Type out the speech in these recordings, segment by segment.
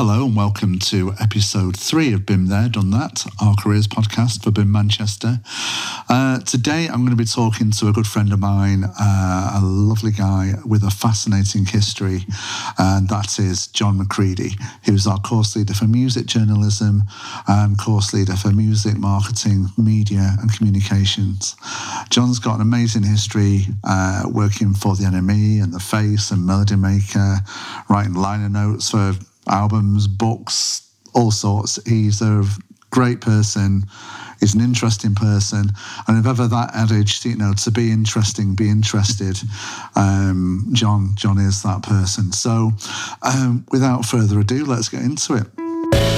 Hello and welcome to episode three of BIMM There, Done That, our careers podcast for BIMM Manchester. Uh, today I'm going to be talking to a good friend of mine, uh, a lovely guy with a fascinating history, and that is John McCready. Was our course leader for music journalism and course leader for music marketing, media, and communications. John's got an amazing history uh, working for the NME and The Face and Melody Maker, writing liner notes for albums, books, all sorts. He's a great person. He's an interesting person, and if ever that adage, you know, to be interesting, be interested, um, John, John is that person. So, um, without further ado, let's get into it.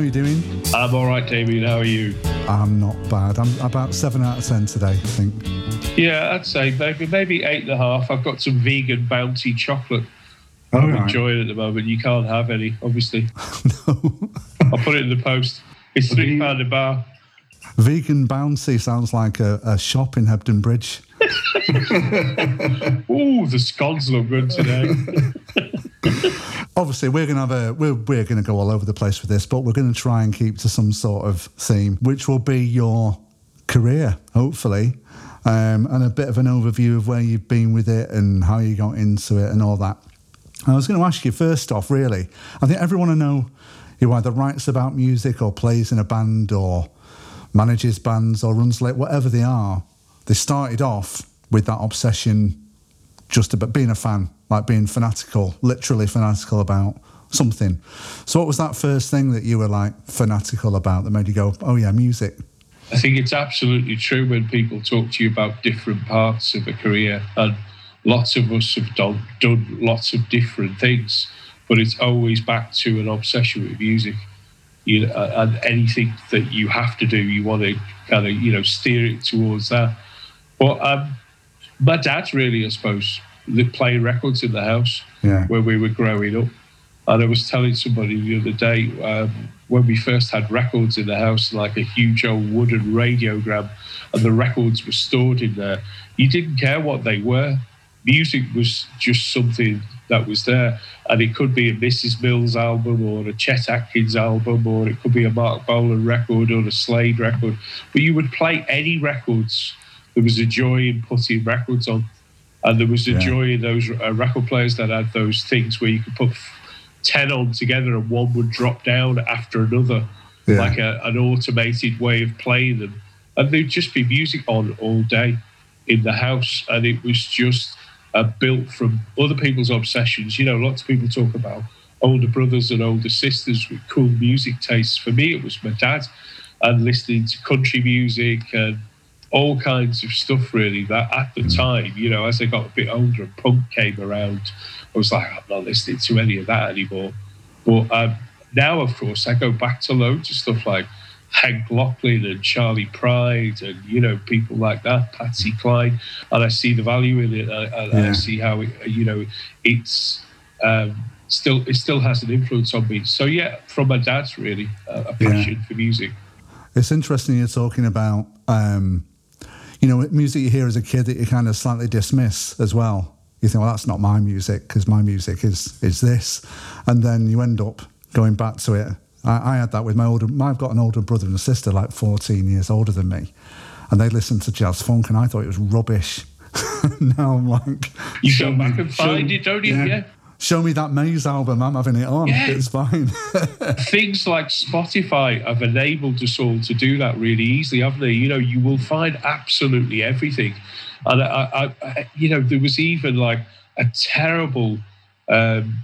Are you doing? I'm all right, Damien. How are you? I'm not bad. I'm about seven out of ten today, I think. Yeah, I'd say maybe maybe eight and a half. I've got some vegan bounty chocolate. Oh, I'm right. enjoying it at the moment. You can't have any, obviously. no. I'll put it in the post. It's three pound a bar. Vegan bounty sounds like a, a shop in Hebden Bridge. Ooh, the scones look good today. Obviously, we're going to have a we're we're to go all over the place with this, but we're going to try and keep to some sort of theme, which will be your career, hopefully, um, and a bit of an overview of where you've been with it and how you got into it and all that. I was going to ask you first off, really. I think everyone I know who either writes about music or plays in a band or manages bands or runs late, whatever they are, they started off with that obsession just about being a fan, like being fanatical, literally fanatical about something. So, what was that first thing that you were like fanatical about that made you go, oh, yeah, music? I think it's absolutely true when people talk to you about different parts of a career. And lots of us have done, done lots of different things, but it's always back to an obsession with music. You know, and anything that you have to do, you want to kind of, you know, steer it towards that. But um, my dad really, I suppose, playing records in the house yeah. when we were growing up. And I was telling somebody the other day um, when we first had records in the house, like a huge old wooden radiogram, and the records were stored in there. You didn't care what they were. Music was just something that was there. And it could be a Mrs. Mills album or a Chet Atkins album, or it could be a Marc Bolan record or a Slade record. But you would play any records there was a joy in putting records on, and there was a yeah. joy in those uh, record players that had those things where you could put ten on together and one would drop down after another, yeah. like a, an automated way of playing them, and there'd just be music on all day in the house, and it was just uh, built from other people's obsessions. You know, lots of people talk about older brothers and older sisters with cool music tastes. For me, it was my dad and listening to country music and all kinds of stuff really that at the time, you know, as I got a bit older and punk came around, I was like, I'm not listening to any of that anymore. But um, now, of course, I go back to loads of stuff like Hank Locklin and Charley Pride and, you know, people like that, Patsy Cline, and I see the value in it. And, yeah. I see how, it, you know, it's um, still, it still has an influence on me. So, yeah, from my dad's really uh, a passion yeah. for music. It's interesting you're talking about um, you know, music you hear as a kid that you kind of slightly dismiss as well. You think, well, that's not my music because my music is is this, and then you end up going back to it. I, I had that with my older. I've got an older brother and a sister, like 14 years older than me, and they listened to jazz funk, and I thought it was rubbish. now I'm like, you go back and find it, don't you? Yeah. Show me that Maze album. I'm having it on. Yeah. It's fine. Things like Spotify have enabled us all to do that really easily, haven't they? You know, you will find absolutely everything. And I, I, I you know, there was even like a terrible, um,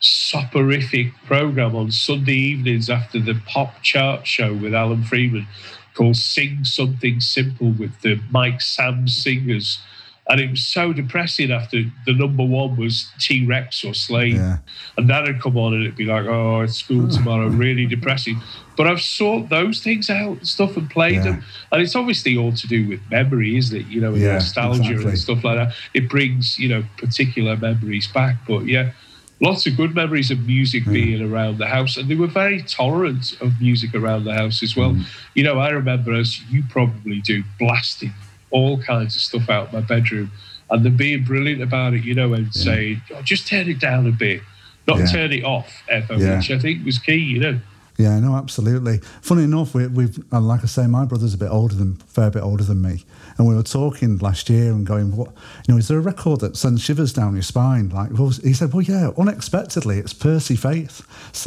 soporific program on Sunday evenings after the pop chart show with Alan Freeman called Sing Something Simple with the Mike Sammes singers and it was so depressing after the number one was T Rex or Slade. Yeah. And that would come on and it'd be like, oh, it's school tomorrow, really depressing. But I've sought those things out and stuff and played yeah. them. And it's obviously all to do with memory, isn't it? You know, yeah, nostalgia exactly. and stuff like that. It brings, you know, particular memories back. But yeah, lots of good memories of music Mm. being around the house, and they were very tolerant of music around the house as well. You know, I remember as you probably do, blasting all kinds of stuff out of my bedroom, and them being brilliant about it. You know, and saying, oh, "Just turn it down a bit, not Yeah. turn it off," ever, Yeah. which I think was key. You know. Yeah, no, absolutely. Funny enough, we, we've uh, like I say, my brother's a bit older than, fair bit older than me, and we were talking last year and going, what, you know, is there a record that sends shivers down your spine? Like, well, he said, well, yeah, unexpectedly, it's Percy Faith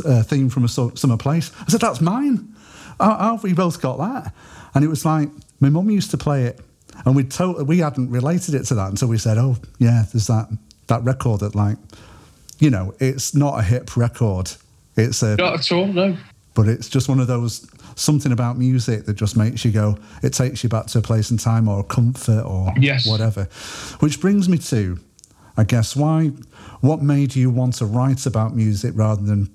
uh, theme from a summer place. I said, that's mine. How, how have we both got that? And it was like my mum used to play it, and we to- we hadn't related it to that until we said, oh, yeah, there's that that record that like, you know, it's not a hip record. It's a Not at all. No. but it's just one of those something about music that just makes you go it takes you back to a place and time or comfort or Yes. whatever which brings me to i guess why what made you want to write about music rather than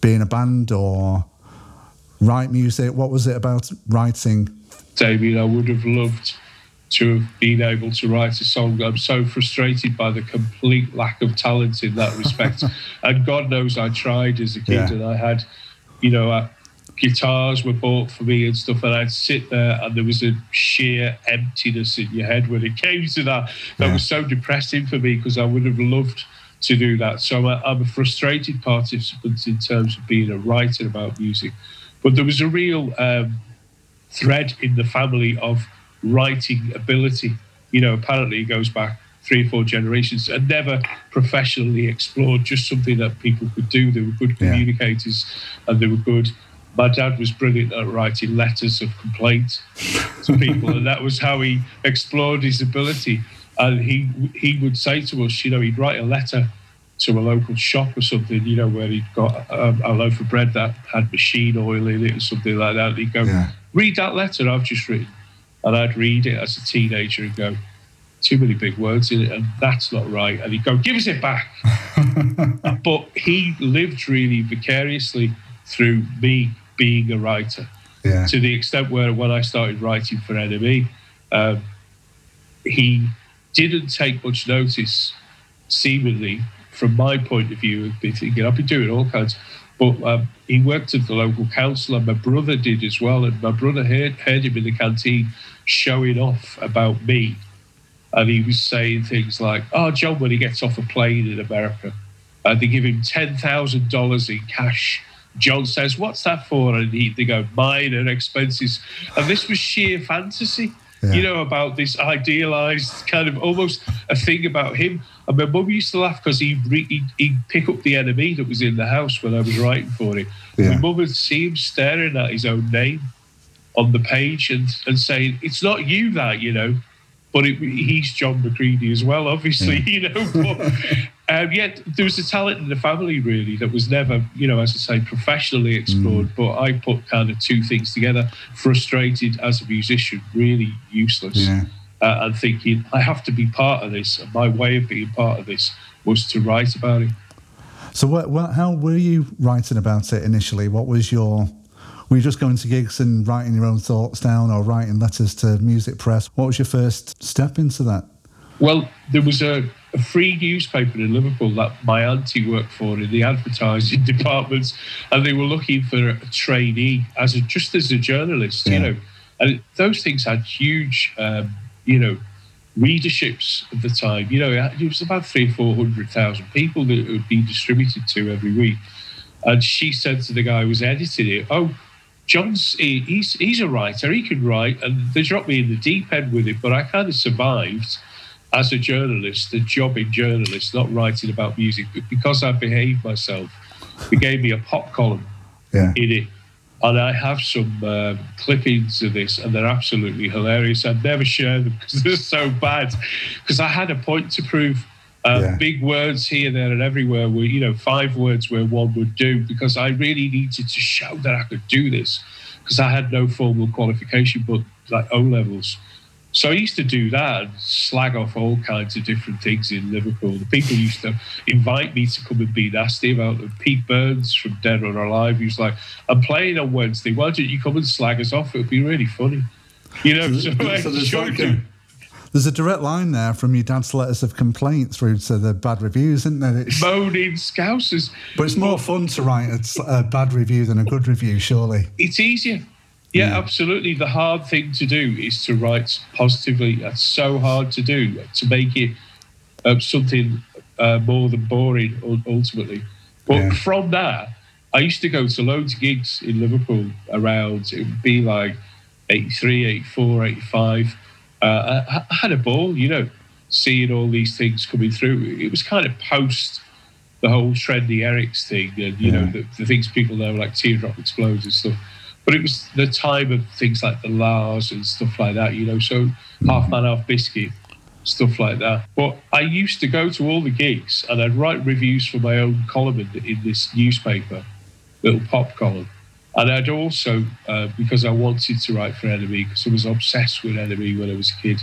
being a band or write music what was it about writing Damien, I would have loved to have been able to write a song. I'm so frustrated by the complete lack of talent in that respect. and God knows I tried as a kid Yeah. and I had, you know, uh, guitars were bought for me and stuff. And I'd sit there and there was a sheer emptiness in your head when it came to that. That Yeah. was so depressing for me because I would have loved to do that. So I, I'm a frustrated participant in terms of being a writer about music. But there was a real um, thread in the family of writing ability. You know, apparently it goes back three or four generations and never professionally explored, just something that people could do. They were good Yeah. communicators and they were good. My dad was brilliant at writing letters of complaint to people, and that was how he explored his ability. And he he would say to us, you know, he'd write a letter to a local shop or something, you know, where he'd got a, a loaf of bread that had machine oil in it or something like that. And he'd go, Yeah. read that letter I've just written. And I'd read it as a teenager and go, too many big words in it, and that's not right. And he'd go, give us it back. but he lived really vicariously through me being a writer yeah to the extent where when I started writing for NME, um, he didn't take much notice, seemingly, from my point of view, of thinking, I've been doing all kinds. But um, he worked at the local council, and my brother did as well. And my brother heard, heard him in the canteen showing off about me. And he was saying things like, Oh, John, when he gets off a plane in America, uh, they give him $10,000 in cash. John says, What's that for? And he, they go, Mine and expenses. And this was sheer fantasy, Yeah. you know, about this idealized kind of almost a thing about him. And my mum used to laugh because he'd, re- he'd, he'd pick up the NME that was in the house when I was writing for him. Yeah. My mum would see him staring at his own name on the page and, and saying, It's not you that, you know. But it, he's John McCready as well, obviously, you know. But um, yet there was a talent in the family, really, that was never, you know, as I say, professionally explored. But I put kind of two things together: frustrated as a musician, really useless, Yeah. Uh, and thinking I have to be part of this. And my way of being part of this was to write about it. So, what, what, how were you writing about it initially? What was your. Were you just going to gigs and writing your own thoughts down or writing letters to music press? What was your first step into that? Well, there was a, a free newspaper in Liverpool that my auntie worked for in the advertising departments, and they were looking for a trainee as a, just as a journalist, Yeah. you know. And those things had huge, um, you know, readerships at the time. You know, it was about three, four hundred thousand people that it would be distributed to every week. And she said to the guy who was editing it, "Oh, John's he, he's he's a writer. He can write." And they dropped me in the deep end with it, but I kind of survived as a journalist, a jobbing journalist, not writing about music, but because I behaved myself, they gave me a pop column Yeah. in it. And I have some um, clippings of this, and they're absolutely hilarious. I'd never share them because they're so bad. Because I had a point to prove. Uh, Yeah. Big words here, there, and everywhere were, you know, five words where one would do because I really needed to show that I could do this because I had no formal qualification but like O levels. So I used to do that and slag off all kinds of different things in Liverpool. The people used to invite me to come and be nasty about them. Pete Burns from Dead or Alive, he was like, I'm playing on Wednesday. Why don't you come and slag us off? It would be really funny. You know, so, So like, there's sure like a, there's a direct line there from your dad's letters of complaint through to the bad reviews, isn't there? It's, Moaning scousers. but it's more fun to write a, a bad review than a good review, surely. It's easier. Yeah, absolutely. The hard thing to do is to write positively. That's so hard to do to make it uh, something uh, more than boring ultimately. But Yeah. from that, I used to go to loads of gigs in Liverpool around, it would be like 83, 84, 85. Uh, I, I had a ball, you know, seeing all these things coming through. It was kind of post the whole trendy Eric's thing and, you know, the, the things people know like Teardrop Explodes and stuff. But it was the time of things like the La's and stuff like that, you know, so Half Man, Half Biscuit, stuff like that. But I used to go to all the gigs and I'd write reviews for my own column in, in this newspaper, little pop column. And I'd also, uh, because I wanted to write for NME, because I was obsessed with NME when I was a kid,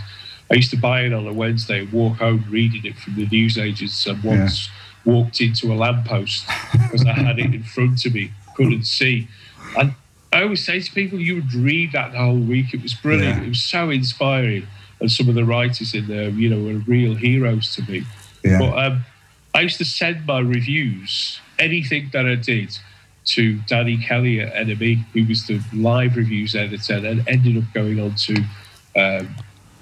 I used to buy it on a Wednesday and walk home reading it from the newsagents and once walked into a lamppost because I had it in front of me, couldn't see. And I always say to people, you would read that the whole week. It was brilliant. Yeah. It was so inspiring. And some of the writers in there, you know, were real heroes to me. Yeah. But um, I used to send my reviews, anything that I did, to Danny Kelly at NME, who was the live reviews editor, and ended up going on to um,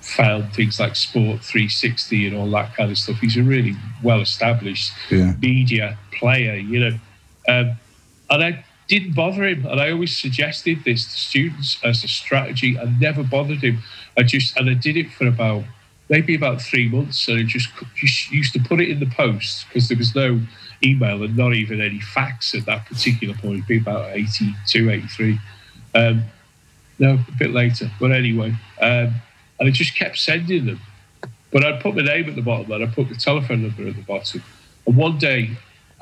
found things like Sport 360 and all that kind of stuff. He's a really well established Yeah. media player, you know. Um, and I didn't bother him. And I always suggested this to students as a strategy. I never bothered him. I just, and I did it for about, maybe about three months. And I just, just used to put it in the post because there was no email and not even any fax at that particular point. It'd be about 82, 83. Um, no, a bit later. But anyway, um, and I just kept sending them. But I'd put my name at the bottom and I put the telephone number at the bottom. And one day,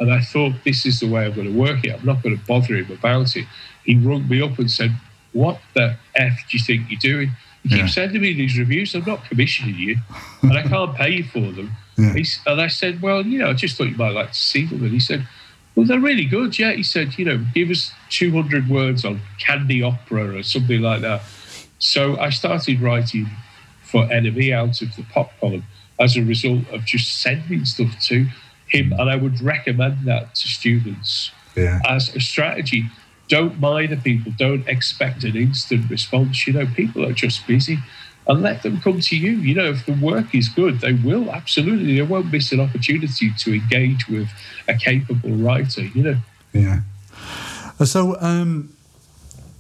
and I thought, this is the way I'm going to work it. I'm not going to bother him about it. He rung me up and said, What the F do you think you're doing? You keep Yeah. sending me these reviews. I'm not commissioning you, and I can't pay you for them. Yeah. He's, and I said, Well, you know, I just thought you might like to see them. And he said, Well, they're really good. Yeah. He said, You know, give us 200 words on Candy Opera or something like that. So I started writing for NME out of the pop column as a result of just sending stuff to him. And I would recommend that to students Yeah. as a strategy. Don't mind the people, don't expect an instant response. You know, people are just busy and let them come to you. You know, if the work is good, they will absolutely, they won't miss an opportunity to engage with a capable writer, you know. Yeah. Uh, So, um,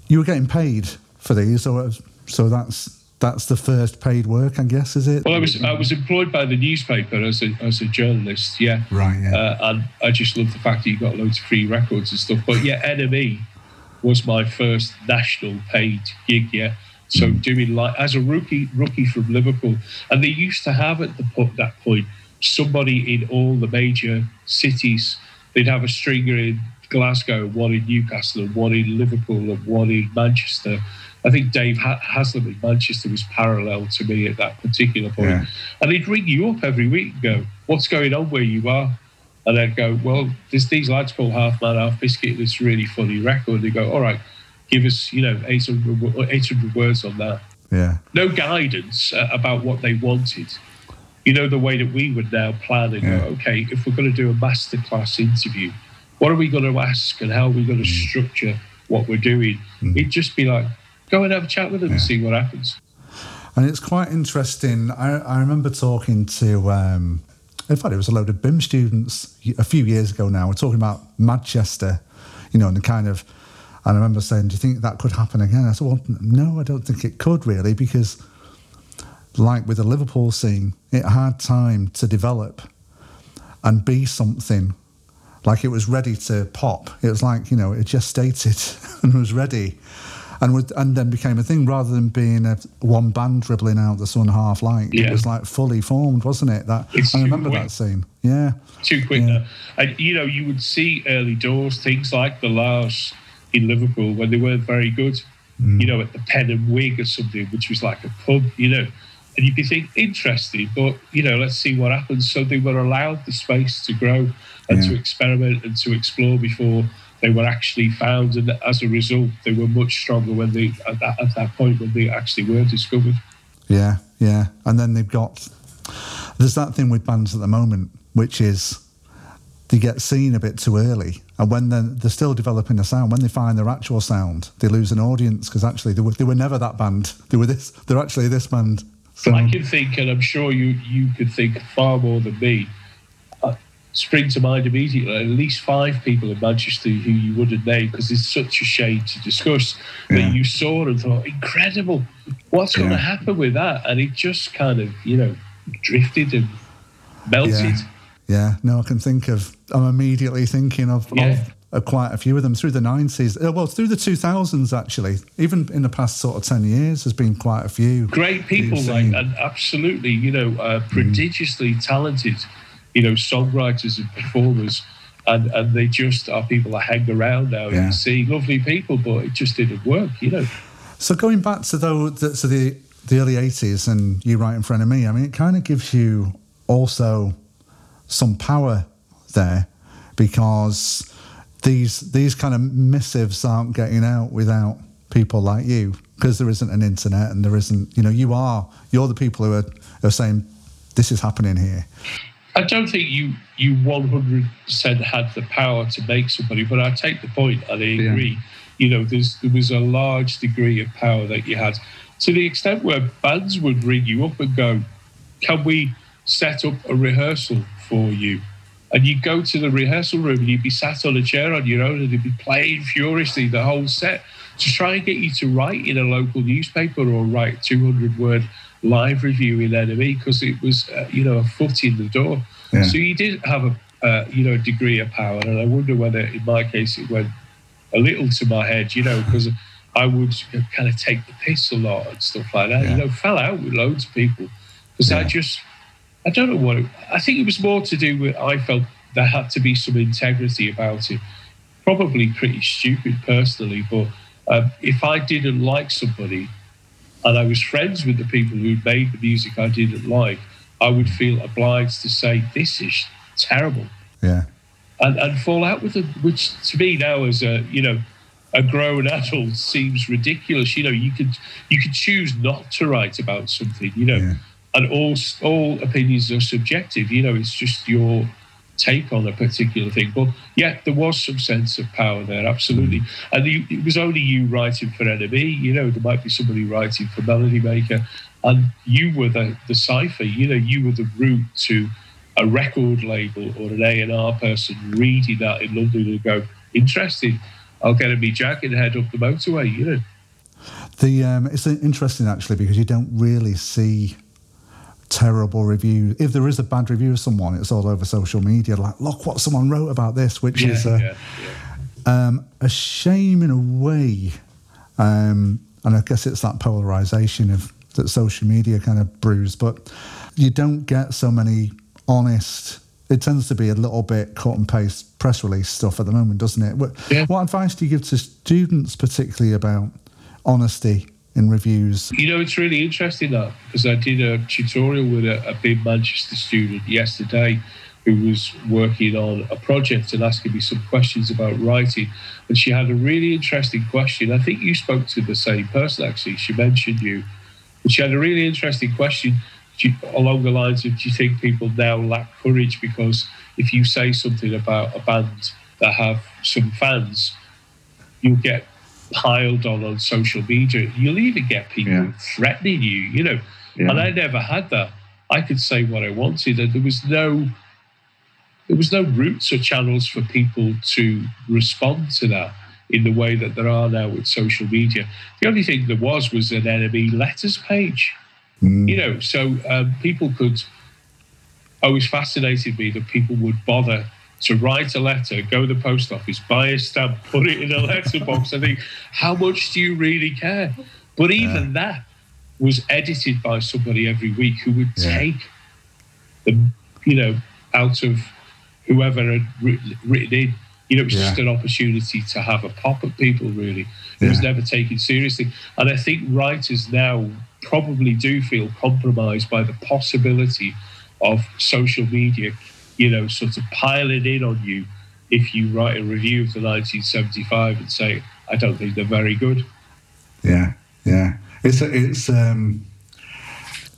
you were getting paid for these, so so that's that's the first paid work, I guess, is it? Well, I was I was employed by the newspaper as a as a journalist, yeah. Right. Yeah. Uh, and I just love the fact that you got loads of free records and stuff. But yeah, NME was my first national paid gig. Yeah, so doing like as a rookie, rookie from Liverpool, and they used to have at the po- that point somebody in all the major cities. They'd have a stringer in Glasgow, one in Newcastle, and one in Liverpool, and one in Manchester. I think Dave ha- Haslam in Manchester was parallel to me at that particular point. Yeah. And he'd ring you up every week and go, What's going on where you are? And I'd go, Well, there's these lads called Half Man, Half Biscuit, this really funny record. They go, All right, give us, you know, 800, 800 words on that. yeah. No guidance uh, about what they wanted. You know, the way that we would now plan and Yeah. go, Okay, if we're going to do a masterclass interview, what are we going to ask and how are we going to Mm. structure what we're doing? It'd just be like, Go and have a chat with them and see what happens. And it's quite interesting. I, I remember talking to, um, in fact, it was a load of BIMM students a few years ago now. We're talking about Manchester, you know, and the kind of, and I remember saying, Do you think that could happen again? I said, Well, no, I don't think it could really, because like with the Liverpool scene, it had time to develop and be something. Like it was ready to pop. It was like, you know, it just stated and was ready and and then became a thing rather than being a one band dribbling out the sun half light. It was like fully formed, wasn't it? That It's I remember quick. that scene. Yeah, too quick Yeah. And you know, you would see early doors things like the La's in Liverpool when they weren't very good. Mm. You know, at the Pen and Wig or something, which was like a pub. You know, and you'd be thinking interesting, but you know, let's see what happens. So they were allowed the space to grow and to experiment and to explore before they were actually found. And as a result, they were much stronger when they at that, at that point when they actually were discovered. Yeah, yeah. And then they've got there's that thing with bands at the moment, which is they get seen a bit too early. And when they're, they're still developing a sound, when they find their actual sound, they lose an audience because actually they were, they were never that band. They were this. They're actually this band. So I can think, and I'm sure you you could think far more than me. Spring to mind immediately at least five people in Manchester who you wouldn't name because it's such a shame to discuss yeah. that you saw and thought, incredible, what's yeah. going to happen with that? And it just kind of, you know, drifted and melted. Yeah. yeah. no, I can think of, I'm immediately thinking of, of uh, quite a few of them through the 90s. Uh, well, through the 2000s, actually. Even in the past sort of 10 years, there's been quite a few. Great people, like, and absolutely, you know, uh, mm. prodigiously mm. talented, you know, songwriters and performers. And, and they just are people that hang around now yeah. and see lovely people, but it just didn't work, you know. So going back to though, the, to the the early 80s and you writing for NME, I mean, it kind of gives you also some power there because these these kind of missives aren't getting out without people like you because there isn't an internet and there isn't you know you are you're the people who are, are saying this is happening here i don't think you you 100% had the power to make somebody but i take the point and i agree. Yeah. you know there's there was a large degree of power that you had. To the extent where bands would ring you up and go can we set up a rehearsal for you? And you'd go to the rehearsal room and you'd be sat on a chair on your own and they'd be playing furiously the whole set to try and get you to write in a local newspaper or write 200 word live review in NME because it was, uh, you know, a foot in the door. Yeah. So you did have a, uh, you know, degree of power. And I wonder whether in my case it went a little to my head, you know, because I would kind of take the piss a lot and stuff like that. Yeah. You know, fell out with loads of people because yeah. I just I don't know what. It, I think it was more to do with I felt there had to be some integrity about it. Probably pretty stupid personally, but um, if I didn't like somebody and I was friends with the people who made the music I didn't like, I would feel obliged to say this is terrible. Yeah. And and fall out with them, which to me now as a you know a grown adult seems ridiculous. You know, you could you could choose not to write about something. You know. Yeah and all all opinions are subjective. You know, it's just your take on a particular thing. But yet there was some sense of power there, absolutely. And it was only you writing for NME. You know, there might be somebody writing for Melody Maker, and you were the the cipher. You know, you were the route to a record label or an A and R person reading that in London and go, interesting. I'll get a me jacket head up the motorway. You know. The um, it's interesting actually because you don't really see terrible review. If there is a bad review of someone, it's all over social media. Like, look what someone wrote about this, which yeah, is a, yeah, yeah. Um, a shame in a way. Um, and I guess it's that polarization of that social media kind of brews. But you don't get so many honest. It tends to be a little bit cut and paste press release stuff at the moment, doesn't it? What, what advice do you give to students, particularly about honesty in reviews. You know, it's really interesting that because I did a tutorial with a, a BIMM Manchester student yesterday who was working on a project and asking me some questions about writing. And she had a really interesting question. I think you spoke to the same person actually. She mentioned you. But she had a really interesting question along the lines of Do you think people now lack courage because if you say something about a band that have some fans, you'll get piled on on social media. You'll even get people yeah. threatening you, you know. Yeah. And I never had that. I could say what I wanted, and there was no there was no routes or channels for people to respond to that in the way that there are now with social media. The only thing there was was an NME letters page, mm. you know. So um, people could. Always fascinated me that people would bother to write a letter, go to the post office, buy a stamp, put it in a letterbox. I think, how much do you really care? But even yeah. that was edited by somebody every week who would yeah. take the, you know, out of whoever had written in. You know, it was yeah. just an opportunity to have a pop at people, really. It was never taken seriously. And I think writers now probably do feel compromised by the possibility of social media you know, sort of piling in on you if you write a review of the 1975 and say, I don't think they're very good. Yeah, yeah. It's, it's, um,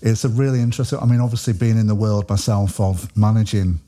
it's a really interesting. I mean, obviously, being in the world myself of managing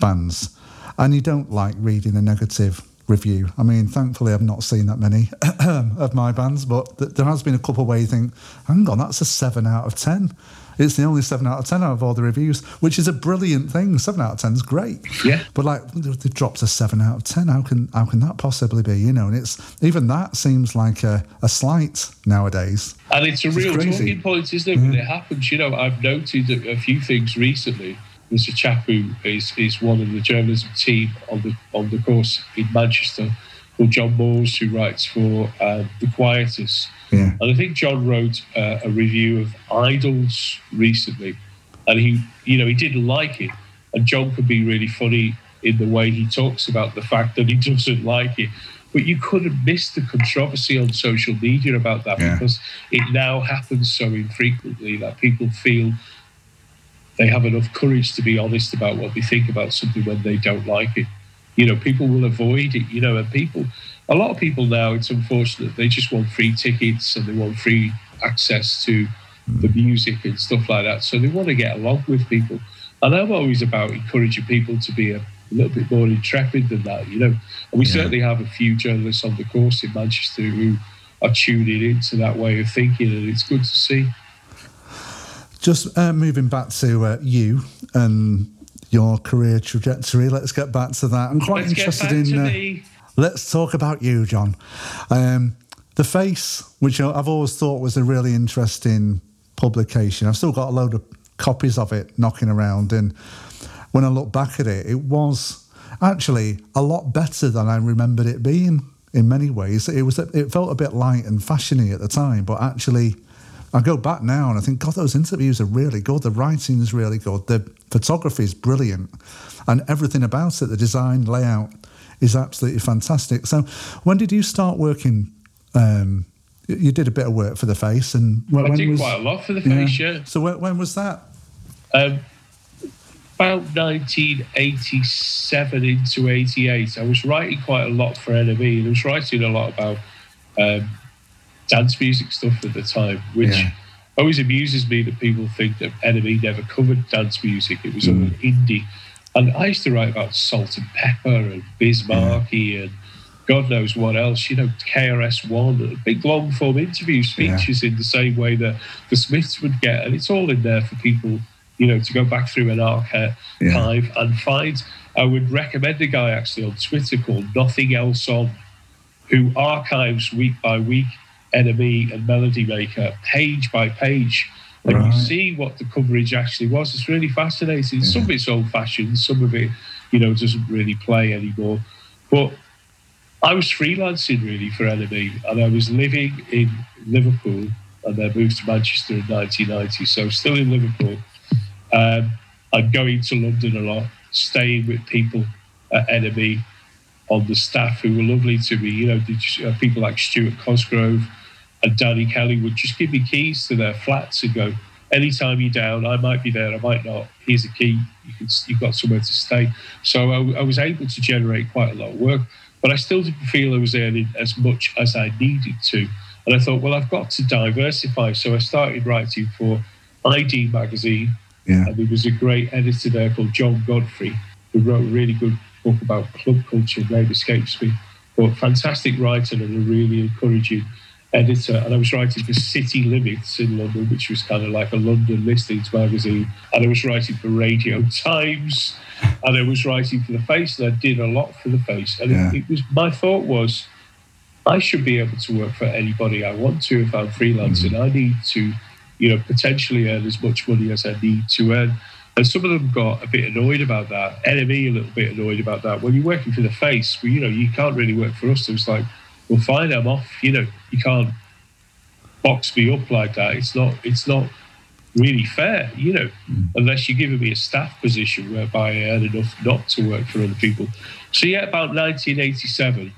bands, and you don't like reading a negative review. I mean, thankfully, I've not seen that many of my bands, but th- there has been a couple where you think, hang on, that's a seven out of 10. It's the only seven out of 10 out of all the reviews, which is a brilliant thing. Seven out of 10 is great. Yeah. But like, it drops a seven out of 10. How can, how can that possibly be? You know, and it's even that seems like a, a slight nowadays. And it's a it's real crazy. talking point, isn't it? When it happens, you know, I've noted a few things recently there's a chap who is, is one of the journalism team on the on the course in Manchester called John Moores, who writes for uh, The Quietus. Yeah. And I think John wrote uh, a review of IDLES recently, and he, you know, he didn't like it. And John could be really funny in the way he talks about the fact that he doesn't like it. But you couldn't miss the controversy on social media about that yeah. because it now happens so infrequently that people feel they have enough courage to be honest about what they think about something when they don't like it. You know, people will avoid it, you know, and people, a lot of people now, it's unfortunate, they just want free tickets and they want free access to the music and stuff like that. So they want to get along with people. And I'm always about encouraging people to be a, a little bit more intrepid than that, you know. And we yeah. certainly have a few journalists on the course in Manchester who are tuning into that way of thinking, and it's good to see. Just uh, moving back to uh, you and your career trajectory. Let's get back to that. I'm quite let's interested in. Uh, let's talk about you, John. Um, the Face, which I've always thought was a really interesting publication. I've still got a load of copies of it knocking around, and when I look back at it, it was actually a lot better than I remembered it being. In many ways, it was. It felt a bit light and fashiony at the time, but actually I go back now and I think, God, those interviews are really good. The writing is really good. The photography is brilliant. And everything about it, the design, layout, is absolutely fantastic. So, when did you start working? Um, you did a bit of work for the face, and when, I did was, quite a lot for the face. Yeah. yeah. So when, when was that? Um, about 1987 into 88. I was writing quite a lot for NME, and I was writing a lot about um, dance music stuff at the time, which yeah. always amuses me that people think that NME never covered dance music. It was mm. all indie. And I used to write about Salt-N-Pepa and Biz Markie yeah. and God knows what else, you know, KRS-One, big long form interviews, features yeah. in the same way that the Smiths would get. And it's all in there for people, you know, to go back through an archive yeah. and find. I would recommend a guy actually on Twitter called Nothing Else On, who archives week by week NME and Melody Maker page by page. And right. you see what the coverage actually was. It's really fascinating. Yeah. Some of it's old fashioned, some of it, you know, doesn't really play anymore. But I was freelancing really for NME and I was living in Liverpool and then moved to Manchester in 1990. So still in Liverpool. Um, I'm going to London a lot, staying with people at NME on the staff who were lovely to me. You know, uh, people like Stuart Cosgrove, and Danny Kelly would just give me keys to their flats and go, anytime you're down, I might be there, I might not. Here's a key. You can, you've got somewhere to stay. So I, I, was able to generate quite a lot of work, but I still didn't feel I was earning as much as I needed to. And I thought, well, I've got to diversify. So I started writing for ID magazine. Yeah. And there was a great editor there called John Godfrey who wrote a really good book about club culture. Name escapes me, but fantastic writer and a really encouraging editor, and I was writing for City Limits in London, which was kind of like a London listings magazine. And I was writing for Radio Times, and I was writing for the Face, and I did a lot for the Face. And yeah. it, it, was my thought was, I should be able to work for anybody I want to if I'm freelancing. Mm. I need to, you know, potentially earn as much money as I need to earn. And some of them got a bit annoyed about that. NME a little bit annoyed about that. When you're working for the Face, well, you know, you can't really work for us. So it's like well, fine, I'm off. You know, you can't box me up like that. It's not. It's not really fair. You know, mm. unless you're giving me a staff position whereby I earn enough not to work for other people. So yeah, about 1987,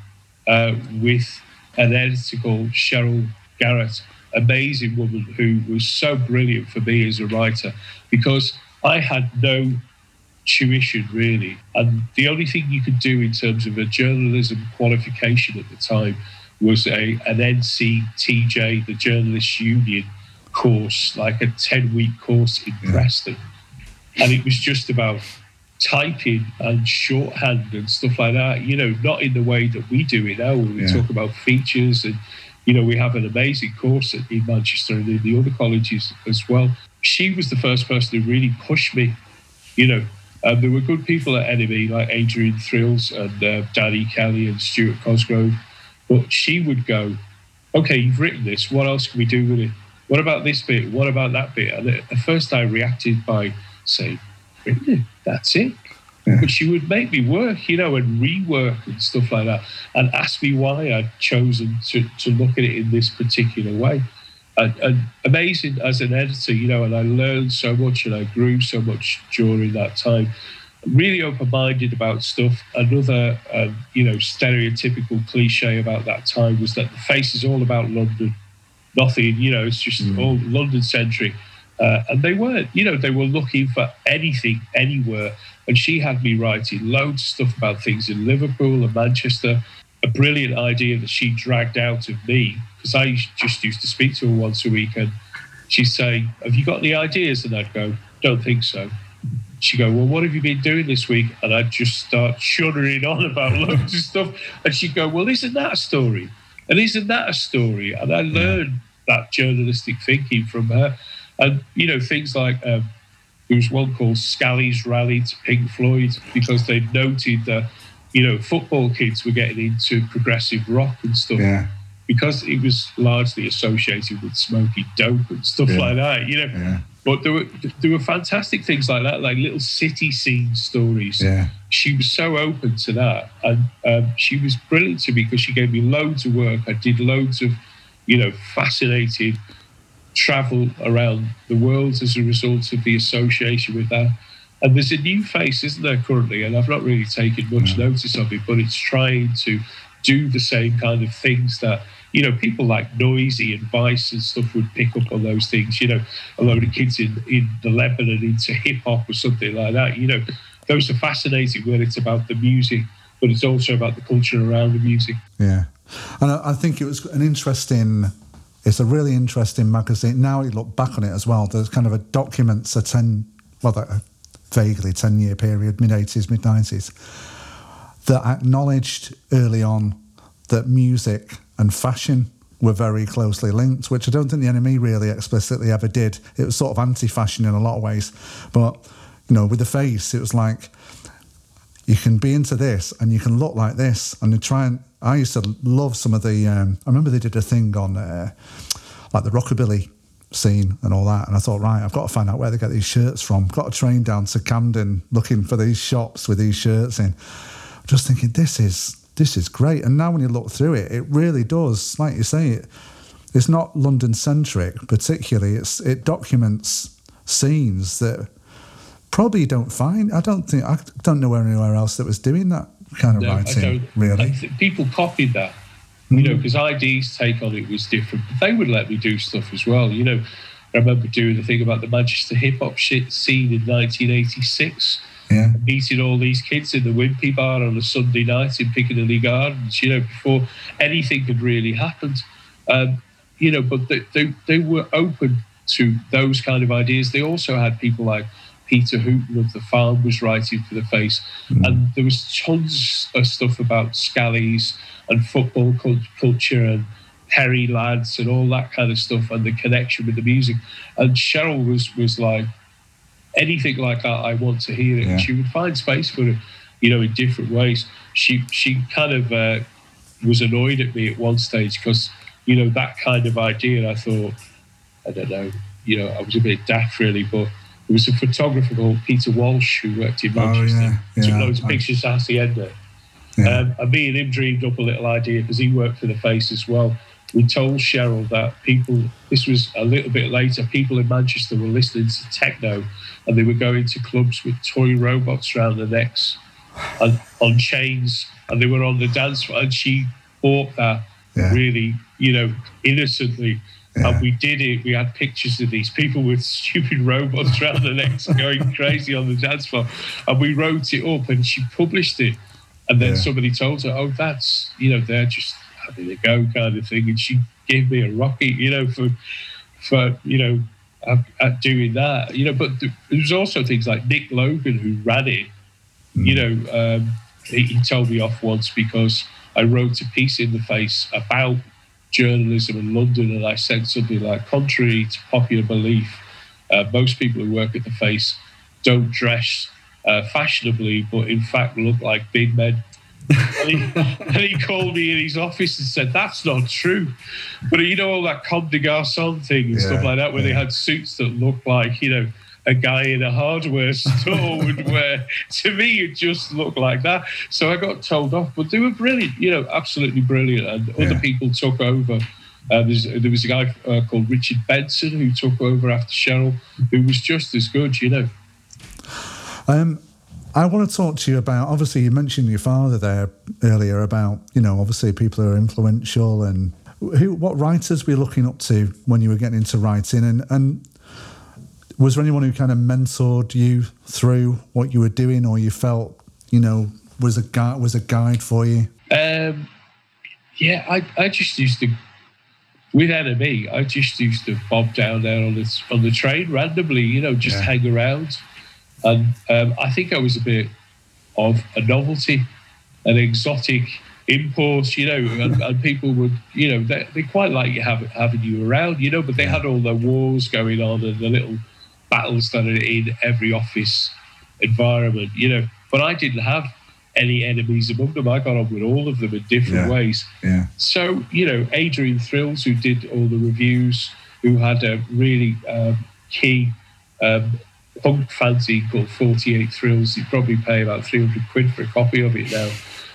uh, with an editor called Sheryl Garratt, amazing woman who was so brilliant for me as a writer because I had no tuition, really. And the only thing you could do in terms of a journalism qualification at the time was a an NCTJ, the Journalists Union course, like a 10 week course in yeah. Preston. And it was just about typing and shorthand and stuff like that, you know, not in the way that we do it now, when we yeah. talk about features and, you know, we have an amazing course in Manchester and in the other colleges as well. She was the first person who really pushed me, you know. Um, there were good people at NME like Adrian Thrills and uh, Danny Kelly and Stuart Cosgrove, but she would go, okay, you've written this. What else can we do with it? What about this bit? What about that bit? And at first, I reacted by saying, really? That's it. Yeah. But she would make me work, you know, and rework and stuff like that, and ask me why I'd chosen to, to look at it in this particular way. And, and amazing as an editor, you know, and I learned so much and I grew so much during that time really open-minded about stuff. Another, um, you know, stereotypical cliche about that time was that the face is all about London. Nothing, you know, it's just mm. all London-centric. Uh, and they weren't, you know, they were looking for anything, anywhere. And she had me writing loads of stuff about things in Liverpool and Manchester. A brilliant idea that she dragged out of me because I just used to speak to her once a week and she'd say, Have you got any ideas? And I'd go, Don't think so she'd go, Well, what have you been doing this week? And I'd just start shuddering on about loads of stuff. And she'd go, Well, isn't that a story? And isn't that a story? And I learned that journalistic thinking from her. And, you know, things like um, there was one called Scally's Rally to Pink Floyd because they noted that, you know, football kids were getting into progressive rock and stuff. Yeah. Because it was largely associated with smoking dope and stuff yeah. like that, you know. Yeah but there were there were fantastic things like that, like little city scene stories. Yeah. She was so open to that, and um, she was brilliant to me because she gave me loads of work. I did loads of, you know, fascinating travel around the world as a result of the association with that. And there's a new face, isn't there, currently? And I've not really taken much no. notice of it, but it's trying to do the same kind of things that you know, people like Noisey and Vice and stuff would pick up on those things. You know, a load of kids in, in the Lebanon into hip hop or something like that. You know, those are fascinating when it's about the music, but it's also about the culture around the music. Yeah. And I think it was an interesting it's a really interesting magazine. Now you look back on it as well. There's kind of a documents a ten, well, a vaguely ten year period, mid eighties, mid nineties, that acknowledged early on that music and fashion were very closely linked, which I don't think the NME really explicitly ever did. It was sort of anti-fashion in a lot of ways, but you know, with the face, it was like you can be into this and you can look like this, and try and. I used to love some of the. Um, I remember they did a thing on uh, like the rockabilly scene and all that, and I thought, right, I've got to find out where they get these shirts from. Got a train down to Camden looking for these shops with these shirts in. Just thinking, this is this is great. And now when you look through it, it really does, like you say, it, it's not London centric particularly. It's it documents scenes that probably don't find. I don't think I don't know anywhere else that was doing that kind of no, writing. Really, people copied that. You know, because. ID's take on it was different. But they would let me do stuff as well. You know, I remember doing the thing about the Manchester hip hop shit scene in 1986 yeah. meeting all these kids in the Wimpy Bar on a Sunday night in Piccadilly Gardens, you know, before anything had really happened. Um, you know, but they, they, they were open to those kind of ideas. They also had people like Peter Hooton of The Farm was writing for The Face. Mm. And there was tons of stuff about Scallies and football culture and Perry lads and all that kind of stuff and the connection with the music. And Sheryl was was like, anything like that, I want to hear it. Yeah. And she would find space for it, you know, in different ways. She she kind of uh, was annoyed at me at one stage because you know that kind of idea. I thought, I don't know, you know, I was a bit daft really, but there was a photographer called Peter Walsh who worked in Manchester, oh, yeah. took loads of pictures at Hacienda. Yeah. Um, and me and him dreamed up a little idea because he worked for the Face as well we told Sheryl that people, this was a little bit later, people in Manchester were listening to techno and they were going to clubs with toy robots around their necks and on chains and they were on the dance floor. And she bought that yeah. really, you know, innocently. Yeah. And we did it. We had pictures of these people with stupid robots around their necks going crazy on the dance floor. And we wrote it up and she published it. And then yeah. somebody told her, oh, that's, you know, they're just having a go kind of thing. And she gave me a rocket, you know, for for you know at, at doing that. You know, but there was also things like Nick Logan who ran it. Mm. You know, um, he, he told me off once because I wrote a piece in the face about journalism in London, and I said something like, contrary to popular belief, uh, most people who work at the face don't dress uh, fashionably, but in fact look like big men. and, he, and, he, called me in his office and said, That's not true. But you know, all that Comme des Garçons thing and yeah, stuff like that, where yeah. they had suits that looked like, you know, a guy in a hardware store would wear. To me, it just looked like that. So I got told off, but they were brilliant, you know, absolutely brilliant. And yeah. other people took over. Uh, there was a guy uh, called Richard Benson who took over after Sheryl, who was just as good, you know. Um, I want to talk to you about. Obviously, you mentioned your father there earlier about you know obviously people who are influential and who what writers were you looking up to when you were getting into writing and and was there anyone who kind of mentored you through what you were doing, or you felt you know was a guide was a guide for you? Um, yeah, I, I just used to with NME. I just used to bob down there on the on the train randomly, you know, just yeah. hang around, and um, I think I was a bit of a novelty, an exotic import, you know, and, and, people would, you know, they, they quite like having having you around, you know, but they had all their wars going on and the little battles that are in every office environment, you know. But I didn't have any enemies among them. I got on with all of them in different yeah. ways. Yeah. So, you know, Adrian Thrills, who did all the reviews, who had a really um, key um, punk fanzine called 48 Thrills. You'd probably pay about 300 quid for a copy of it now.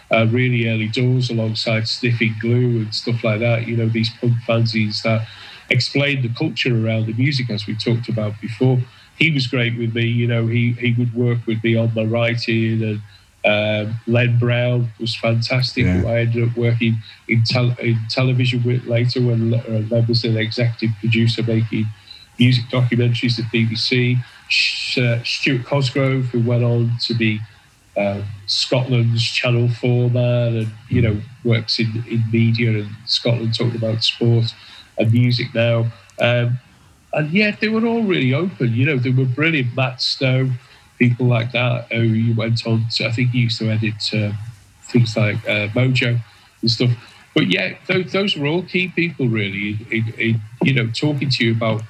Uh, really early doors alongside Sniffing Glue and stuff like that. You know, these punk fanzines that explain the culture around the music as we talked about before. He was great with me. You know, he he would work with me on my writing, and um, Len Brown was fantastic. Yeah. I ended up working in, tel- in television with later when uh, Len was an executive producer making music documentaries at BBC. Uh, Stuart Cosgrove, who went on to be uh, Scotland's Channel 4 man and, you know, works in, in media and Scotland talking about sport and music now. Um, and yeah, they were all really open. You know, they were brilliant. Matt Snow, people like that, who you went on to, I think he used to edit uh, things like uh, Mojo and stuff. But yeah, those, those were all key people, really, in, in, you know, talking to you about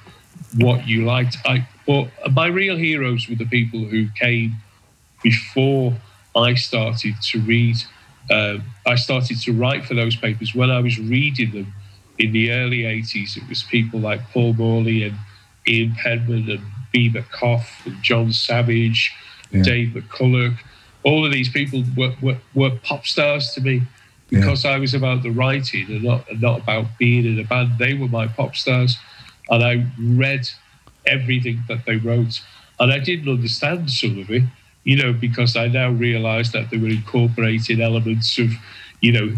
what you liked. I, but my real heroes were the people who came before I started to read. Um, I started to write for those papers when I was reading them in the early 80s, it was people like Paul Morley and Ian Penman and Biba Kopf and John Savage, yeah. Dave McCullough. All of these people were, were, were pop stars to me because yeah. I was about the writing and not, and not about being in a band. They were my pop stars. And I read everything that they wrote. And I didn't understand some of it, you know, because I now realized that they were incorporating elements of, you know,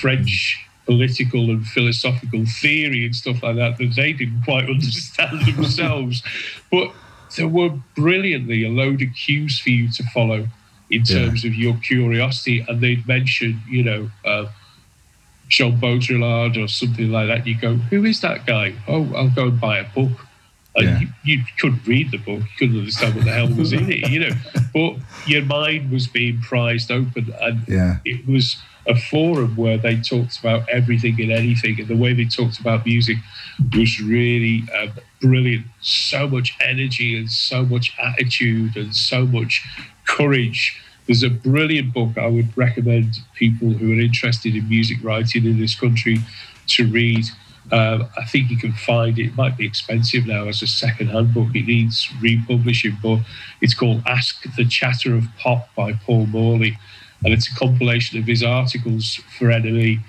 French political and philosophical theory and stuff like that that they didn't quite understand themselves. but there were brilliantly a load of cues for you to follow in terms yeah. of your curiosity. And they'd mention, you know, uh, Jean Baudrillard or something like that. You go, who is that guy? Oh, I'll go and buy a book. And yeah. you, you, couldn't read the book, you couldn't understand what the hell was in it, you know. But your mind was being prized open, and yeah. it was a forum where they talked about everything and anything, and the way they talked about music was really um, brilliant. So much energy and so much attitude and so much courage. There's a brilliant book I would recommend people who are interested in music writing in this country to read. Um, I think you can find it. it. Might be expensive now as a second-hand book. It needs republishing, but it's called "Ask the Chatter of Pop" by Paul Morley and it's a compilation of his articles for NME,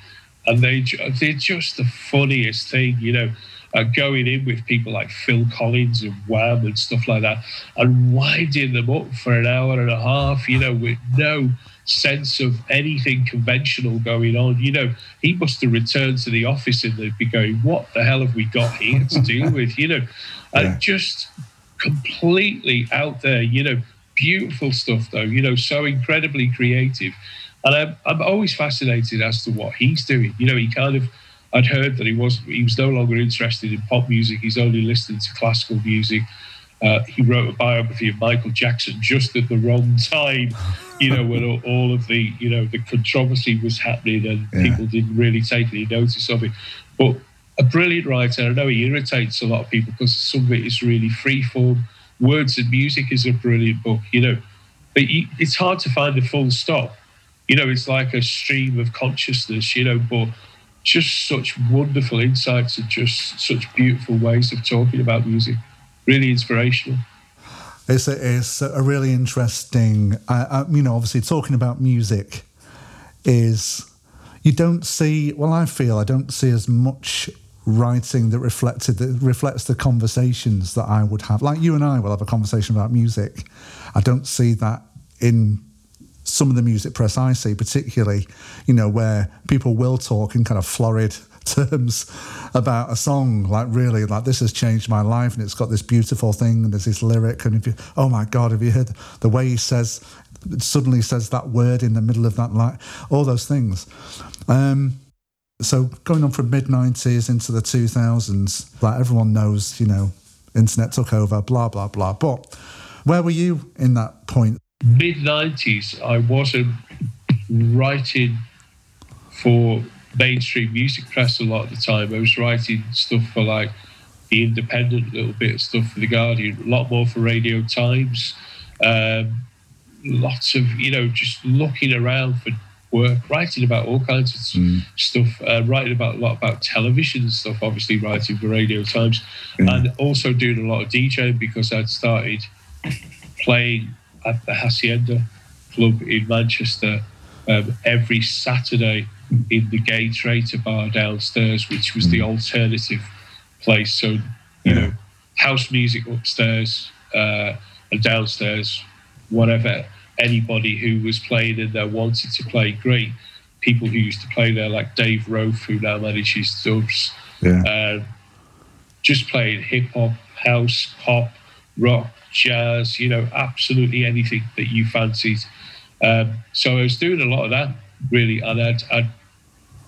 and they they're just the funniest thing, you know. Uh, going in with people like Phil Collins and Wham and stuff like that, and winding them up for an hour and a half, you know, with no sense of anything conventional going on. You know, he must have returned to the office and they'd be going, "What the hell have we got here to deal with?" You know, and yeah. just completely out there. You know, beautiful stuff, though. You know, so incredibly creative, and I'm I'm always fascinated as to what he's doing. You know, he kind of I'd heard that he was he was no longer interested in pop music. He's only listening to classical music. Uh, he wrote a biography of Michael Jackson just at the wrong time, you know, when all, of the you know the controversy was happening and Yeah. people didn't really take any notice of it. But a brilliant writer. I know he irritates a lot of people because some of it is really freeform. Words and Music is a brilliant book, you know. But you, it's hard to find a full stop. You know, it's like a stream of consciousness, you know, but just such wonderful insights and just such beautiful ways of talking about music. Really inspirational. It's a, it's a really interesting, uh, uh, you know, obviously talking about music is, you don't see, well, I feel I don't see as much writing that reflected that reflects the conversations that I would have. Like you and I will have a conversation about music. I don't see that in some of the music press I see, particularly, you know, where people will talk in kind of florid terms about a song, like really, like this has changed my life, and it's got this beautiful thing, and there's this lyric, and if you, oh my god, have you heard the way he says, suddenly says that word in the middle of that line, all those things. Um, so going on from mid '90s into the 2000s, like everyone knows, you know, internet took over, blah blah blah. But where were you in that point? Mid 90s, I wasn't writing for mainstream music press a lot of the time. I was writing stuff for like The Independent, a little bit of stuff for The Guardian, a lot more for Radio Times. Um, lots of, you know, just looking around for work, writing about all kinds of s- stuff, uh, writing about a lot about television and stuff, obviously writing for Radio Times, and also doing a lot of DJing because I'd started playing at the Hacienda Club in Manchester um, every Saturday in the Gay Traitor Bar downstairs, which was the alternative place. So, you know, house music upstairs uh, and downstairs, whatever anybody who was playing in there wanted to play great. People who used to play there, like Dave Rofe, who now manages Doves, Yeah. uh, just playing hip hop, house, pop, rock, jazz, you know, absolutely anything that you fancied. Um, so I was doing a lot of that really, and I'd, I'd,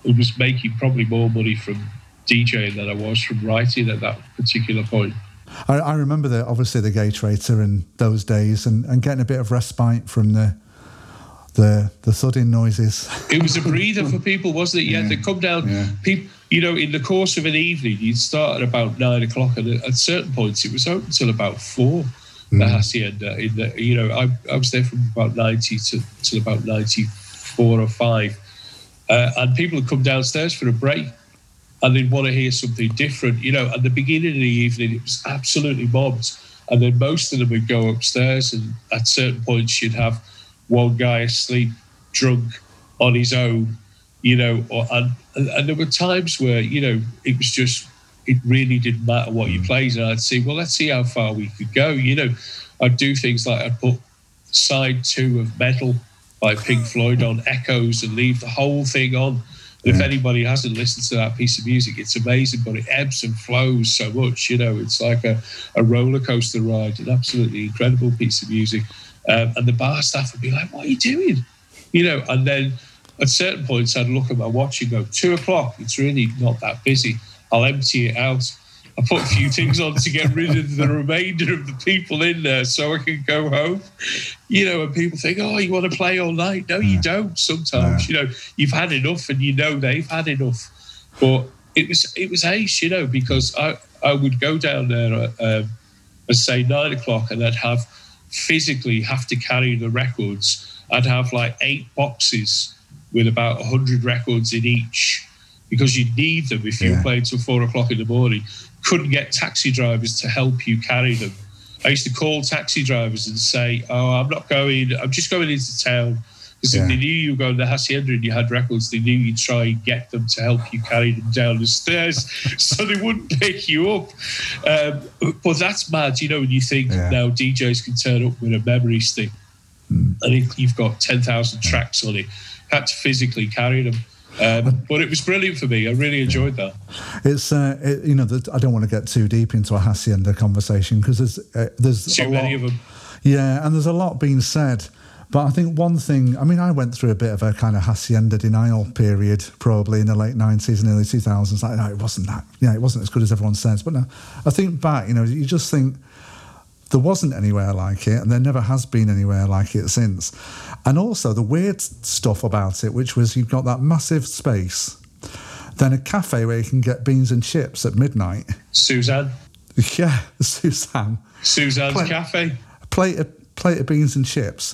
I was making probably more money from DJing than I was from writing at that particular point. I, I remember the obviously the gay traitor in those days and, and getting a bit of respite from the the the thudding noises. It was a breather for people, wasn't it? Yeah, Yeah. they come down. Yeah. People, you know, in the course of an evening, you'd start at about nine o'clock, and at certain points, it was open till about four. The hacienda, in the, you know, I, I was there from about ninety to till about ninety four or five, uh, and people would come downstairs for a break, and they'd want to hear something different. You know, at the beginning of the evening, it was absolutely mobbed, and then most of them would go upstairs, and at certain points, you'd have one guy asleep, drunk on his own, you know, or, and, and and there were times where you know it was just it really didn't matter what you mm. played, and I'd say, well, let's see how far we could go. You know, I'd do things like I'd put side two of Meddle by Pink Floyd on Echoes and leave the whole thing on. And if anybody hasn't listened to that piece of music, it's amazing, but it ebbs and flows so much. You know, it's like a, a roller coaster ride, an absolutely incredible piece of music. Um, and the bar staff would be like, "What are you doing?" You know, and then at certain points, I'd look at my watch and go, two o'clock. It's really not that busy. I'll empty it out. I put a few things on to get rid of the remainder of the people in there so I can go home. You know, and people think, oh, you want to play all night? No, you don't sometimes. You know, you've had enough and you know they've had enough. But it was it was ace, you know, because I, I would go down there at, um, at say nine o'clock and I'd have physically have to carry the records. I'd have like eight boxes with about 100 records in each because you need them if you Yeah. playing till four o'clock in the morning. Couldn't get taxi drivers to help you carry them. I used to call taxi drivers and say, "Oh, I'm not going. I'm just going into town." Because Yeah. if they knew you were going to Hacienda and you had records, they knew you'd try and get them to help you carry them down the stairs, so they wouldn't pick you up. Um, but that's mad, you know. When you think Yeah. now DJs can turn up with a memory stick, Hmm. and if you've got ten thousand tracks on it, had to physically carry them. Um, but it was brilliant for me. I really enjoyed that. It's uh, it, you know the, I don't want to get too deep into a hacienda conversation because there's uh, there's Too many lot, of them. Yeah, and there's a lot being said, But I think one thing, I mean, I went through a bit of a kind of hacienda denial period probably in the late 90s and early 2000s. Like, no, it wasn't that, know, it wasn't as good as everyone says. But no, I think back, you know, you just think there wasn't anywhere like it and there never has been anywhere like it since. And also the weird stuff about it, which was you've got that massive space, then a cafe where you can get beans and chips at midnight. Suzanne. Yeah, Suzanne. Suzanne's Cafe. Plate of, plate of beans and chips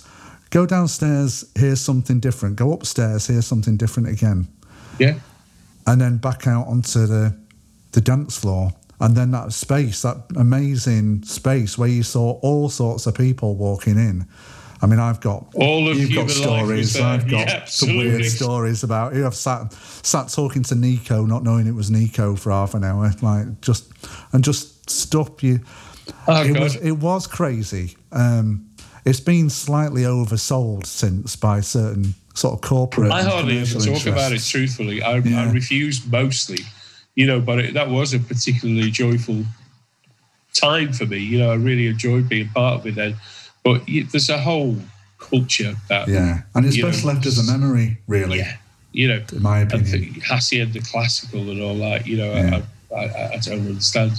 Go downstairs, hear something different. Go upstairs, hear something different again. Yeah. And then back out onto the the dance floor. And then that space, that amazing space where you saw all sorts of people walking in. I mean, I've got all of you've got stories. I've got yeah, some weird stories about you. I've sat sat talking to Nico, not knowing it was Nico for half an hour, like just and just stop you. Oh, it God. was it was crazy. Um, it's been slightly oversold since by certain sort of corporate. I hardly ever talk interests. about it truthfully. I, Yeah. I refuse mostly, you know, but it, that was a particularly joyful time for me. You know, I really enjoyed being part of it then. But there's a whole culture that, Yeah, and it's you know, best left as a memory, really, yeah, you know, in my and opinion. the Hacienda Classical and all that, you know, Yeah. I, I, I don't understand.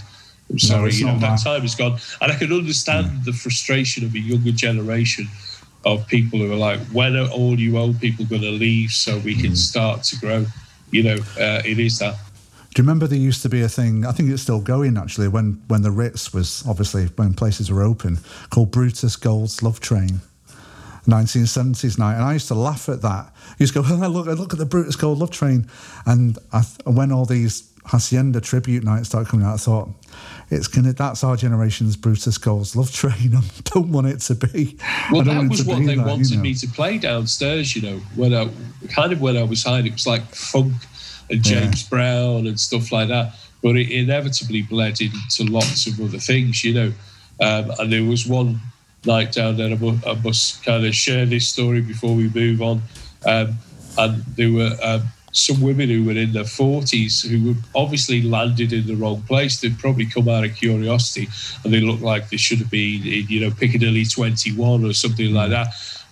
I'm sorry, it's you know, not that time is gone. And I can understand the frustration of a younger generation of people who are like, when are all you old people going to leave so we Mm. can start to grow? You know, uh, it is that. Do you remember there used to be a thing? I think it's still going actually. When when the Ritz was obviously when places were open, called Brutus Gold's Love Train, 1970s night, and I used to laugh at that. I used to go, oh, look, look at the Brutus Gold Love Train, and I, th- when all these Hacienda tribute nights started coming out, I thought it's gonna. That's our generation's Brutus Gold's Love Train. I don't want it to be. I Well, that was what they that, you wanted know. me to play downstairs, you know, when I kind of when I was high, it was like funk and James Brown and stuff like that. But it inevitably bled into lots of other things, you know. Um, and there was one night down there, I must, I must kind of share this story before we move on. Um, and there were um, some women who were in their 40s who were obviously landed in the wrong place. They'd probably come out of curiosity and they looked like they should have been in, you know, Piccadilly 21 or something like that.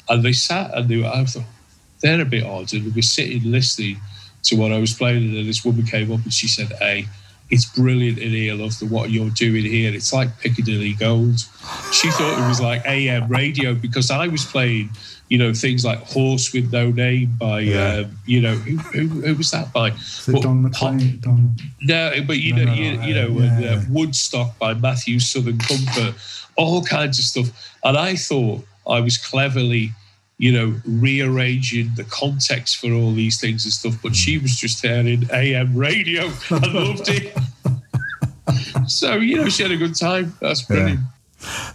And they sat and they were, I thought, they're a bit odd. And we were sitting listening to what I was playing. And then this woman came up and she said, Hey, it's brilliant in here, love, the what you're doing here. It's like Piccadilly Gold. She thought it was like AM radio because I was playing, you know, things like Horse with No Name by, Yeah. um, you know, who, who, who was that by? But Don McLean? Don, no, but you No, know, no, you, you know, uh, and, yeah. uh, Woodstock by Matthews Southern Comfort, all kinds of stuff. And I thought I was cleverly, you know, rearranging the context for all these things and stuff. But she was just there in AM radio. I loved it. so you know, she had a good time. That's brilliant.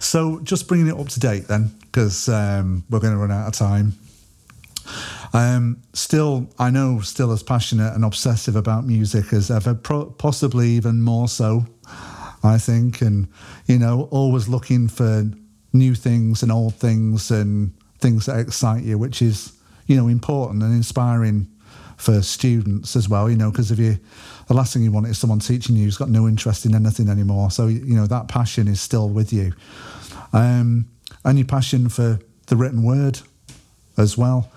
So, just bringing it up to date then, because um, we're going to run out of time. Um, still, I know, still as passionate and obsessive about music as ever, pro- possibly even more so, I think. And, you know, always looking for new things and old things and things that excite you, which is, you know, important and inspiring for students as well, you know, because if you, the last thing you want is someone teaching you who's got no interest in anything anymore. So, you know, that passion is still with you. Um, and your passion for the written word as well.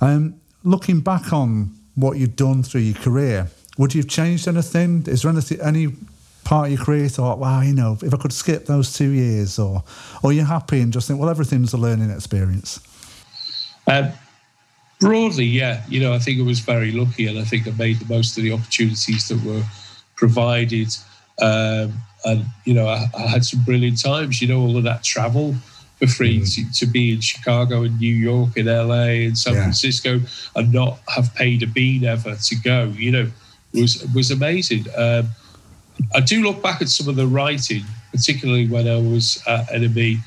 Um, looking back on what you've done through your career, would you have changed anything? Is there anything, any part of your career thought, wow, you know, if I could skip those two years, or or you're happy and just think, well, everything's a learning experience? Um, broadly, yeah. You know, I think I was very lucky, and I think I made the most of the opportunities that were provided. Um, and you know, I, I had some brilliant times. You know, all of that travel for free to, to be in Chicago and New York and LA and San Yeah. Francisco and not have paid a bean ever to go. You know, was was amazing. Um, I do look back at some of the writing, particularly when I was at NME,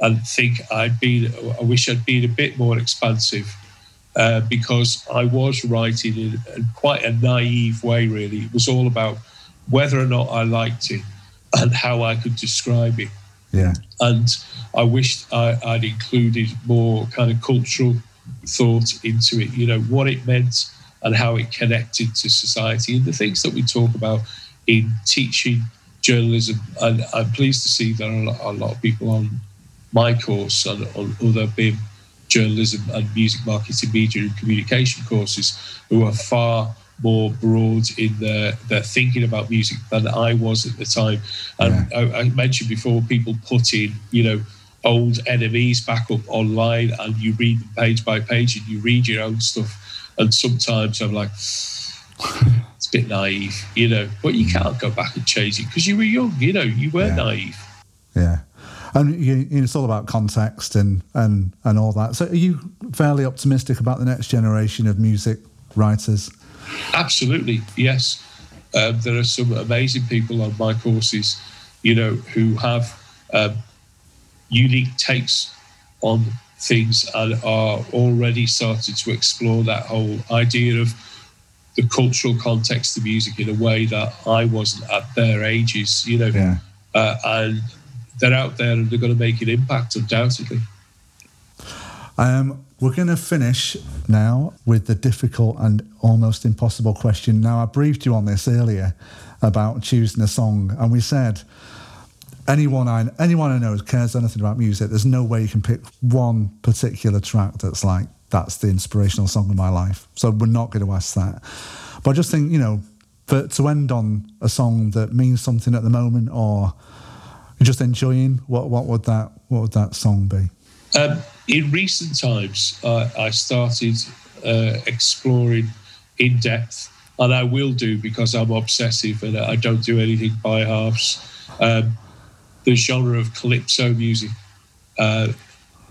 and think I'd been. I wish I'd been a bit more expansive uh, because I was writing in, in quite a naive way. Really, it was all about whether or not I liked it and how I could describe it. Yeah, And I wished I, I'd included more kind of cultural thought into it. You know what it meant and how it connected to society and the things that we talk about in teaching journalism. And I'm pleased to see there are a lot, a lot of people on my course and on other BIMM journalism and music marketing, media and communication courses who are far more broad in their, their thinking about music than I was at the time. And yeah. I, I, mentioned before, people put in, you know, old NMEs back up online and you read them page by page and you read your own stuff. And sometimes I'm like, it's a bit naive, you know, but you can't go back and change it because you were young, you know, you were yeah. naive. Yeah. And you, you know, it's all about context and, and, and all that. So, are you fairly optimistic about the next generation of music writers? Absolutely, yes. Um, there are some amazing people on my courses, you know, who have um, unique takes on things and are already started to explore that whole idea of the cultural context of music in a way that I wasn't at their ages, you know. Yeah. Uh, and they're out there and they're going to make an impact, undoubtedly. Um, we're going to finish now with the difficult and almost impossible question. Now, I briefed you on this earlier about choosing a song, and we said anyone I anyone I know who cares anything about music, there's no way you can pick one particular track that's like that's the inspirational song of my life. So we're not going to ask that. But I just think you know, for to end on a song that means something at the moment, or just enjoying, what what would that what would that song be? Um, in recent times, uh, I started uh, exploring in depth, and I will do because I'm obsessive and I don't do anything by halves. Um, the genre of calypso music, uh,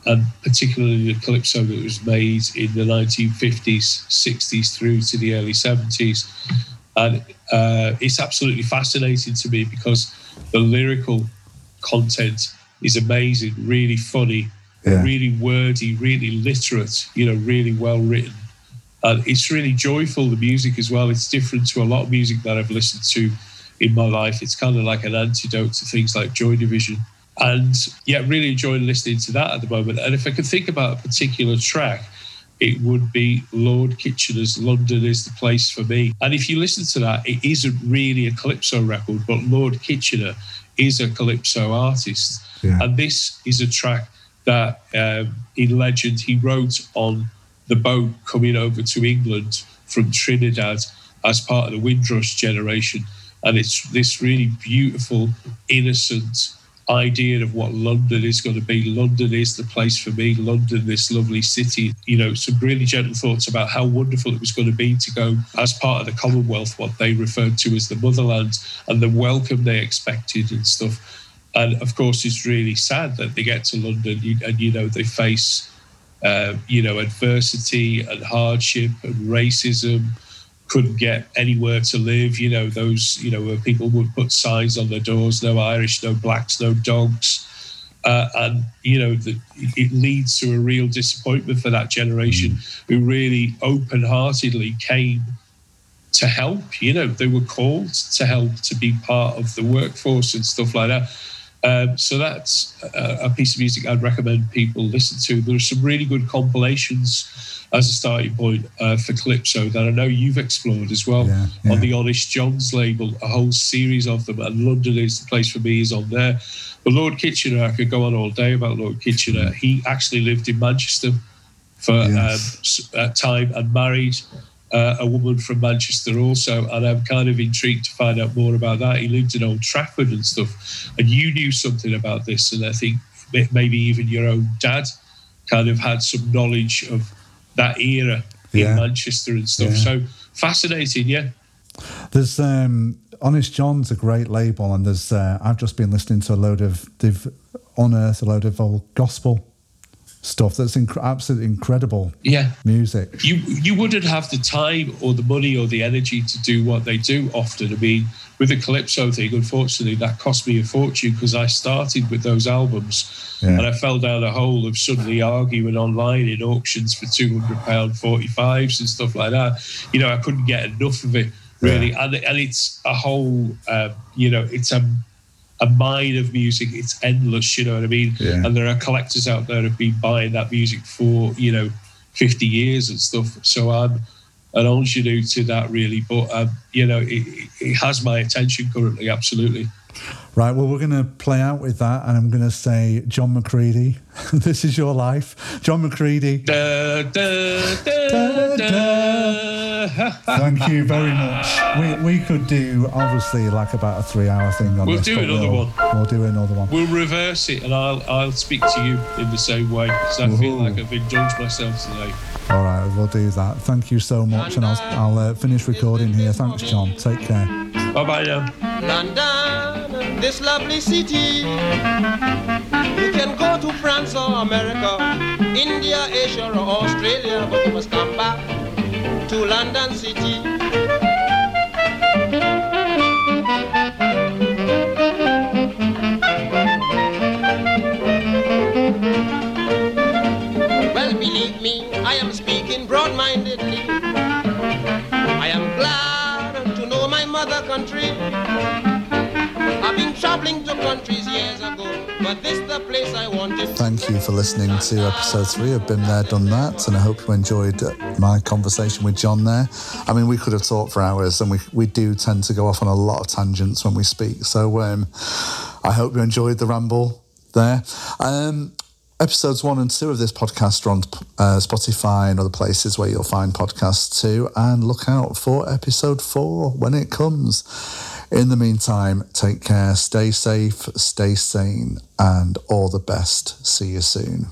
and particularly the calypso that was made in the 1950s, 60s through to the early 70s. And uh, it's absolutely fascinating to me because the lyrical content is amazing, really funny, yeah. really wordy, really literate, you know, really well written. And it's really joyful, the music as well. It's different to a lot of music that I've listened to in my life. It's kind of like an antidote to things like Joy Division. And yeah, really enjoying listening to that at the moment. And if I could think about a particular track, it would be Lord Kitchener's London is the Place for Me. And if you listen to that, it isn't really a Calypso record, but Lord Kitchener is a Calypso artist. Yeah. And this is a track that um, in legend he wrote on the boat coming over to England from Trinidad as part of the Windrush generation. And it's this really beautiful, innocent idea of what London is going to be. London is the place for me. London, this lovely city. You know, some really gentle thoughts about how wonderful it was going to be to go as part of the Commonwealth, what they referred to as the motherland, and the welcome they expected and stuff. And of course, it's really sad that they get to London and, you know, they face, uh, you know, adversity and hardship and racism, couldn't get anywhere to live. You know, those, you know, where people would put signs on their doors no Irish, no blacks, no dogs. Uh, and, you know, the, it leads to a real disappointment for that generation mm. who really open heartedly came to help. You know, they were called to help to be part of the workforce and stuff like that. Um, so that's a, a, piece of music I'd recommend people listen to. There are some really good compilations as a starting point uh, for Calypso that I know you've explored as well yeah, yeah. on the Honest Jon's label, a whole series of them. And London is the place for me is on there. But Lord Kitchener, I could go on all day about Lord Kitchener. He actually lived in Manchester for yes. um, a time and married uh, a woman from Manchester also, and I'm kind of intrigued to find out more about that. He lived in Old Trafford and stuff, and you knew something about this, and I think maybe even your own dad kind of had some knowledge of that era yeah. in Manchester and stuff. Yeah. So fascinating, yeah. There's um, Honest Jon's a great label, and there's uh, I've just been listening to a load of they've unearthed a load of old gospel stuff that's inc- absolutely incredible yeah. music. You you wouldn't have the time or the money or the energy to do what they do often. I mean with the calypso thing unfortunately that cost me a fortune because i started with those albums. Yeah. and i fell down a hole of suddenly arguing online in auctions for 200 pound 45s and stuff like that. You know i couldn't get enough of it really. Yeah. and, and it's a whole um, you know it's a a mine of music. It's endless, you know what I mean? Yeah. And there are collectors out there who've been buying that music for, you know, 50 years and stuff. So I'm an ingenue to that, really. But, um, you know, it, it, has my attention currently, absolutely. Right, well, we're going to play out with that, and I'm going to say, John McCready, this is your life. John McCready. Da, da, da, Thank you very much. We, we could do, obviously, like about a three hour thing on We'll this. do but another we'll, one. We'll do another one. We'll reverse it, and I'll I'll speak to you in the same way because I feel like I've indulged myself today. All right, we'll do that. Thank you so much, and I'll, I'll uh, finish recording here. Thanks, John. Take care. Bye bye now. London, this lovely city. You can go to France or America, India, Asia, or Australia, but you must come back to London City. Traveling to countries years ago, but this the place I wanted. Thank you for listening to episode three of Been There, Done That, and I hope you enjoyed my conversation with John there. I mean, we could have talked for hours, and we, we do tend to go off on a lot of tangents when we speak. So um, I hope you enjoyed the ramble there. Um, episodes one and two of this podcast are on uh, Spotify and other places where you'll find podcasts too. And look out for episode four when it comes. In the meantime, take care, stay safe, stay sane, and all the best. See you soon.